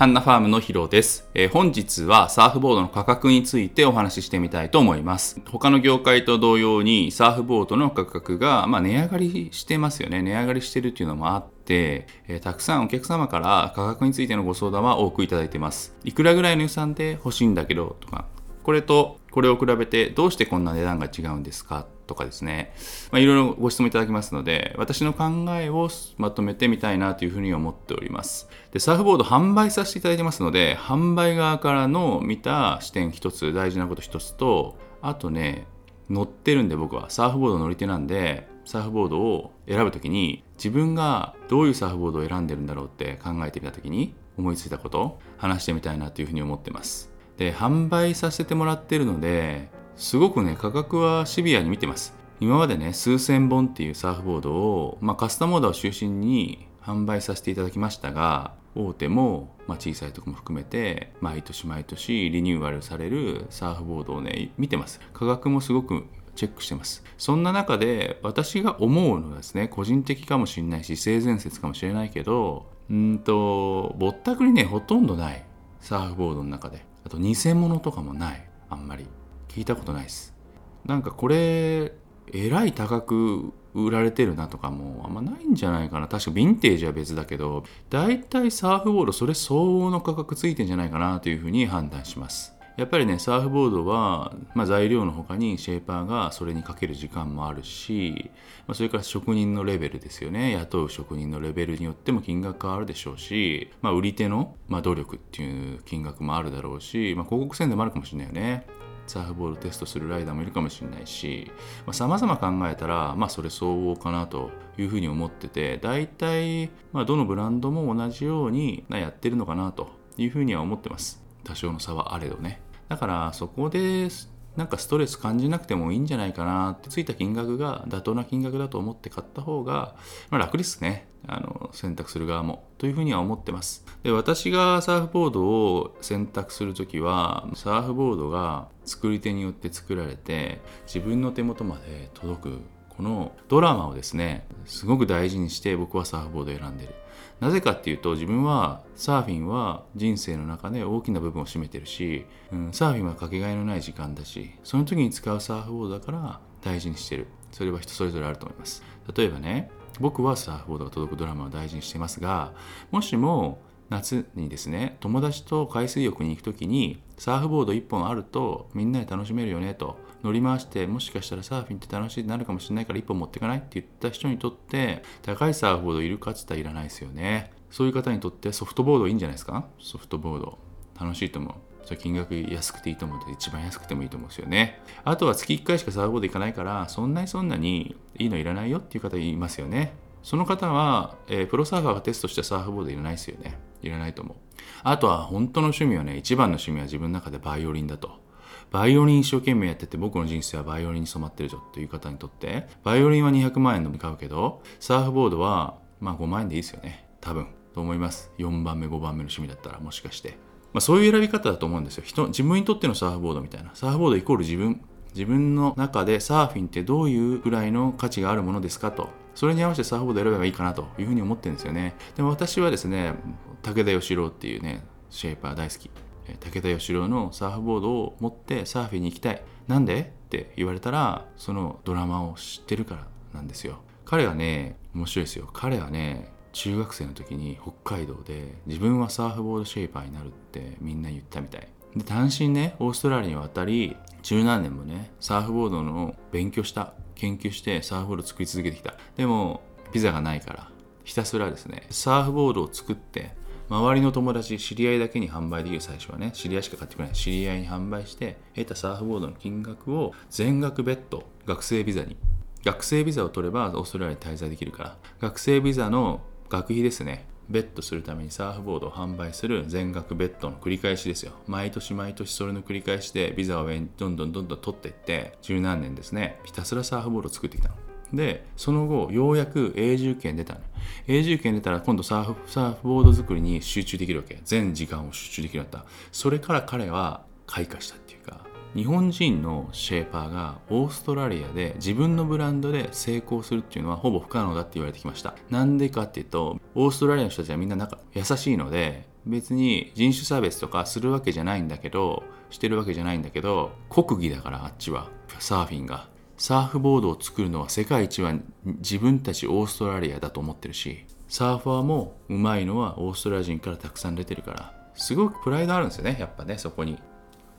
ハンナファームのヒロです、えー、本日はサーフボードの価格についてお話ししてみたいと思います。他の業界と同様にサーフボードの価格が、まあ、値上がりしてますよね。値上がりしてるっていうのもあって、えー、たくさんお客様から価格についてのご相談は多くいただいてます。いくらぐらいの予算で欲しいんだけどとか、これとこれを比べてどうしてこんな値段が違うんですかとかですね、まあ、いろいろご質問いただきますので、私の考えをまとめてみたいなというふうに思っております。で、サーフボード販売させていただいてますので、販売側からの見た視点一つ、大事なこと一つと、あとね、乗ってるんで僕はサーフボード乗り手なんで、サーフボードを選ぶときに自分がどういうサーフボードを選んでるんだろうって考えてみたときに思いついたこと話してみたいなというふうに思ってます。で販売させてもらってるのですごくね価格はシビアに見てます。今までね数千本っていうサーフボードを、まあ、カスタムオーダーを中心に販売させていただきましたが大手も、まあ、小さいとこも含めて毎年毎年リニューアルされるサーフボードをね見てます。価格もすごくチェックしてます。そんな中で私が思うのはですね個人的かもしれないし性善説かもしれないけどうんとぼったくりねほとんどないサーフボードの中で。あと偽物とかもない。あんまり。聞いたことないです。なんかこれえらい高く売られてるなとかもあんまないんじゃないかな。確かヴィンテージは別だけど大体サーフボードそれ相応の価格ついてんじゃないかなというふうに判断します。やっぱりねサーフボードは、まあ、材料の他にシェーパーがそれにかける時間もあるし、まあ、それから職人のレベルですよね。雇う職人のレベルによっても金額変わるでしょうし、まあ、売り手の、ま、努力っていう金額もあるだろうし、ま、広告宣伝もあるかもしれないよね。サーフボードテストするライダーもいるかもしれないしさまざ、ま考えたら、まあ、それ相応かなというふうに思ってて大体、まあ、どのブランドも同じようにやってるのかなというふうには思ってます。多少の差はあれどね。だからそこでなんかストレス感じなくてもいいんじゃないかなってついた金額が妥当な金額だと思って買った方が、まあ、楽ですね。あの選択する側もというふうには思ってます。で私がサーフボードを選択する時はサーフボードが作り手によって作られて自分の手元まで届くこのドラマをですねすごく大事にして僕はサーフボードを選んでる。なぜかっていうと自分はサーフィンは人生の中で大きな部分を占めてるし、うん、サーフィンはかけがえのない時間だしその時に使うサーフボードだから大事にしてる。それは人それぞれあると思います。例えばね僕はサーフボードが届くドラマを大事にしていますがもしも夏にですね友達と海水浴に行く時にサーフボード1本あるとみんなで楽しめるよねと乗り回してもしかしたらサーフィンって楽しいってなるかもしれないから1本持ってかないって言った人にとって高いサーフボードいるかって言ったらいらないですよね。そういう方にとってソフトボードいいんじゃないですか？ソフトボード。楽しいと思う。それ金額安くていいと思うので一番安くてもいいと思うんですよね。あとは月1回しかサーフボード行かないからそんなにそんなにいいのいらないよっていう方いますよね。その方は、えー、プロサーファーがテストしてサーフボードいらないですよね。いらないと思う。あとは本当の趣味はね一番の趣味は自分の中でバイオリンだと。バイオリン一生懸命やってて僕の人生はバイオリンに染まってるぞという方にとってバイオリンは200万円でも買うけどサーフボードはまあ5万円でいいですよね。多分。と思います。4番目5番目の趣味だったらもしかして、まあ、そういう選び方だと思うんですよ。人自分にとってのサーフボードみたいな。サーフボードイコール自分。自分の中でサーフィンってどういうぐらいの価値があるものですかと。それに合わせてサーフボード選べばいいかなというふうに思ってるんですよね。でも私はですね武田義郎っていうねシェイパー大好き。武田義郎のサーフボードを持ってサーフィンに行きたい。なんで？って言われたらそのドラマを知ってるからなんですよ。彼はね面白いですよ。彼はね中学生の時に北海道で自分はサーフボードシェイパーになるってみんな言ったみたい。で単身ねオーストラリアに渡り十何年もねサーフボードの勉強した研究してサーフボード作り続けてきた。でもピザがないからひたすらですねサーフボードを作って周りの友達知り合いだけに販売できる。最初はね知り合いしか買ってくれない。知り合いに販売して得たサーフボードの金額を全額別途学生ビザに。学生ビザを取ればオーストラリアに滞在できるから。学生ビザの学費ですね。ベッドするためにサーフボードを販売する全額ベッドの繰り返しですよ。毎年毎年それの繰り返しでビザをどんどんどんどん取っていって十何年ですね。ひたすらサーフボードを作ってきたの。でその後ようやく永住権出たの。永住権出たら今度サーフサーフボード作りに集中できるわけ。全時間を集中できるようになった。それから彼は開花したって日本人のシェーパーがオーストラリアで自分のブランドで成功するっていうのはほぼ不可能だって言われてきました。なんでかっていうとオーストラリアの人たちはみんな仲優しいので別に人種差別とかするわけじゃないんだけどしてるわけじゃないんだけど国技だからあっちはサーフィンが。サーフボードを作るのは世界一は自分たちオーストラリアだと思ってるしサーファーもうまいのはオーストラリア人からたくさん出てるからすごくプライドあるんですよねやっぱねそこに。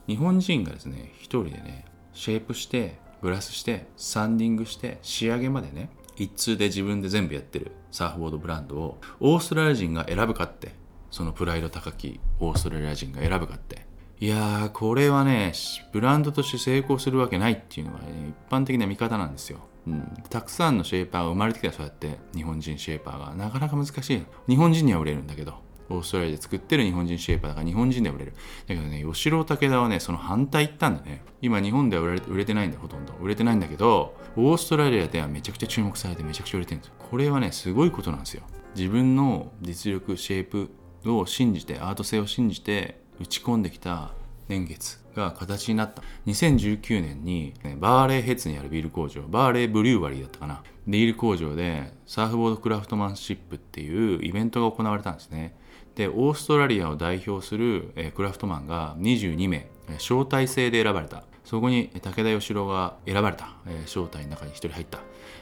日本人がですね一人でねシェイプしてグラスしてサンディングして仕上げまでね一通で自分で全部やってるサーフボードブランドをオーストラリア人が選ぶかってそのプライド高きオーストラリア人が選ぶかって。いやーこれはねブランドとして成功するわけないっていうのが、ね、一般的な見方なんですよ、うん、たくさんのシェーパーが生まれてきたらそうやって日本人シェーパーがなかなか難しい。日本人には売れるんだけど。オーストラリアで作ってる日本人シェーパーだから日本人で売れる。だけどね、吉郎武田はね、その反対言ったんだね。今日本では売れ売れてないんだほとんど。売れてないんだけど、オーストラリアではめちゃくちゃ注目されてめちゃくちゃ売れてるんですよ。これはね、すごいことなんですよ。自分の実力、シェイプを信じて、アート性を信じて打ち込んできた年月が形になった2019年に、ね、バーレーヘッズにあるビール工場バーレーブリューワリーだったかなビール工場でサーフボードクラフトマンシップっていうイベントが行われたんですねでオーストラリアを代表する、えクラフトマンが22名招待制で選ばれた。そこに武田義郎が選ばれた、え招待の中に1人入った。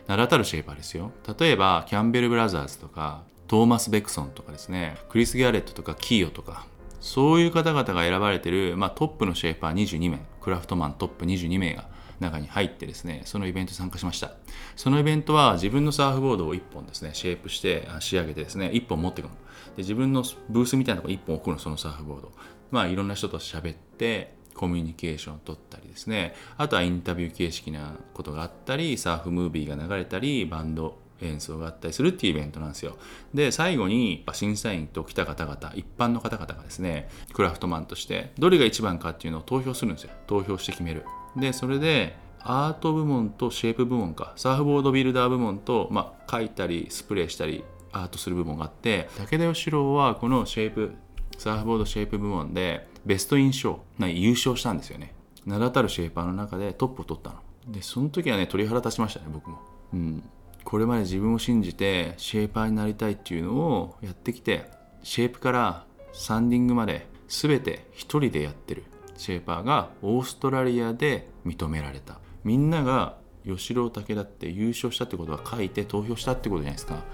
名だたるシェイパーですよ。例えばキャンベルブラザーズとかトーマス・ベクソンとかですね。クリス・ギャレットとかキーヨとか。そういう方々が選ばれてる、まあ、トップのシェイパー22名。クラフトマントップ22名が中に入ってですねそのイベント参加しましたそのイベントは自分のサーフボードを1本ですねシェイプして仕上げてですね1本持っていくるで自分のブースみたいなところ1本置くのそのサーフボードまあいろんな人と喋ってコミュニケーションを取ったりですねあとはインタビュー形式なことがあったりサーフムービーが流れたりバンド演奏があったりするっていうイベントなんですよ。で、最後に審査員と来た方々、一般の方々がですね、クラフトマンとして、どれが一番かっていうのを投票するんですよ。投票して決める。で、それで、アート部門とシェイプ部門か、サーフボードビルダー部門と、まあ、書いたり、スプレーしたり、アートする部門があって、武田義郎はこのシェイプ、サーフボードシェイプ部門で、ベスト印象、優勝したんですよね。名だたるシェイパーの中でトップを取ったの。で、その時はね、鳥肌立ちましたね、僕も。うん。これまで自分を信じてシェイパーになりたいっていうのをやってきて、シェイプからサンディングまで全て一人でやってるシェイパーがオーストラリアで認められた。みんなが吉郎武だって優勝したってことは書いて投票したってことじゃないですか。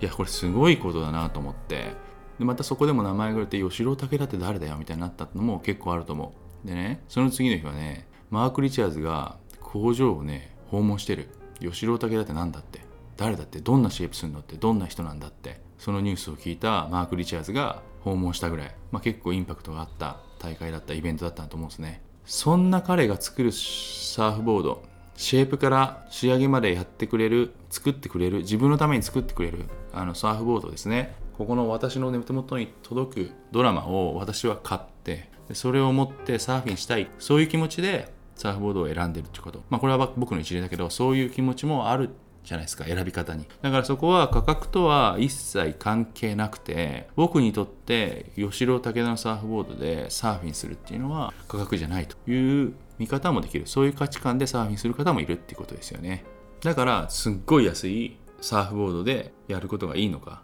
いやこれすごいことだなと思って。でまたそこでも名前が出て吉郎武だって誰だよみたいになったのも結構あると思う。でねその次の日はねマーク・リチャーズが工場をね訪問してる。吉郎武だって何だって。誰だって？どんなシェイプするのって？どんな人なんだって？そのニュースを聞いたマーク・リチャーズが訪問したぐらい、まあ、結構インパクトがあった。大会だったイベントだったと思うんですね。そんな彼が作るサーフボードシェイプから仕上げまでやってくれる作ってくれる自分のために作ってくれるあのサーフボードですね。ここの私の手元に届くドラマを私は買ってそれを持ってサーフィンしたい。そういう気持ちでサーフボードを選んでるってこと、まあ、これは僕の一例だけどそういう気持ちもあるじゃないですか選び方に。だからそこは価格とは一切関係なくて僕にとって吉郎武田のサーフボードでサーフィンするっていうのは価格じゃないという見方もできる。そういう価値観でサーフィンする方もいるっていうことですよね。だからすっごい安いサーフボードでやることがいいのか。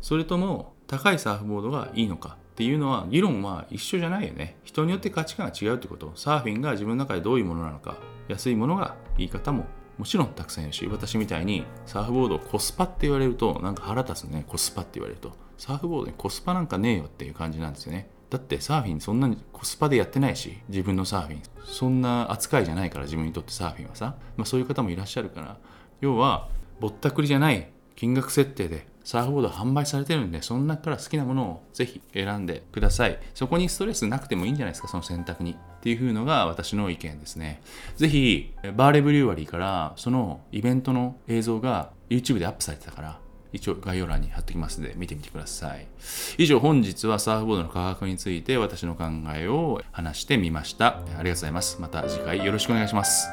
それとも高いサーフボードがいいのかっていうのは議論は一緒じゃないよね。人によって価値観が違うってこと。サーフィンが自分の中でどういうものなのか。安いものがいい方ももちろんたくさんいるし私みたいにサーフボードをコスパって言われるとなんか腹立つね。コスパって言われると。サーフボードにコスパなんかねえよっていう感じなんですよね。だってサーフィンそんなにコスパでやってないし自分のサーフィン。そんな扱いじゃないから自分にとってサーフィンはさ、まあ、そういう方もいらっしゃるから。要はぼったくりじゃない金額設定でサーフボード販売されてるんで、その中から好きなものをぜひ選んでください。そこにストレスなくてもいいんじゃないですか、その選択に。っていう風のが私の意見ですね。ぜひ、バーレブリューワリーからそのイベントの映像が YouTube でアップされてたから、一応概要欄に貼っておきますので見てみてください。以上本日はサーフボードの価格について私の考えを話してみました。ありがとうございます。また次回よろしくお願いします。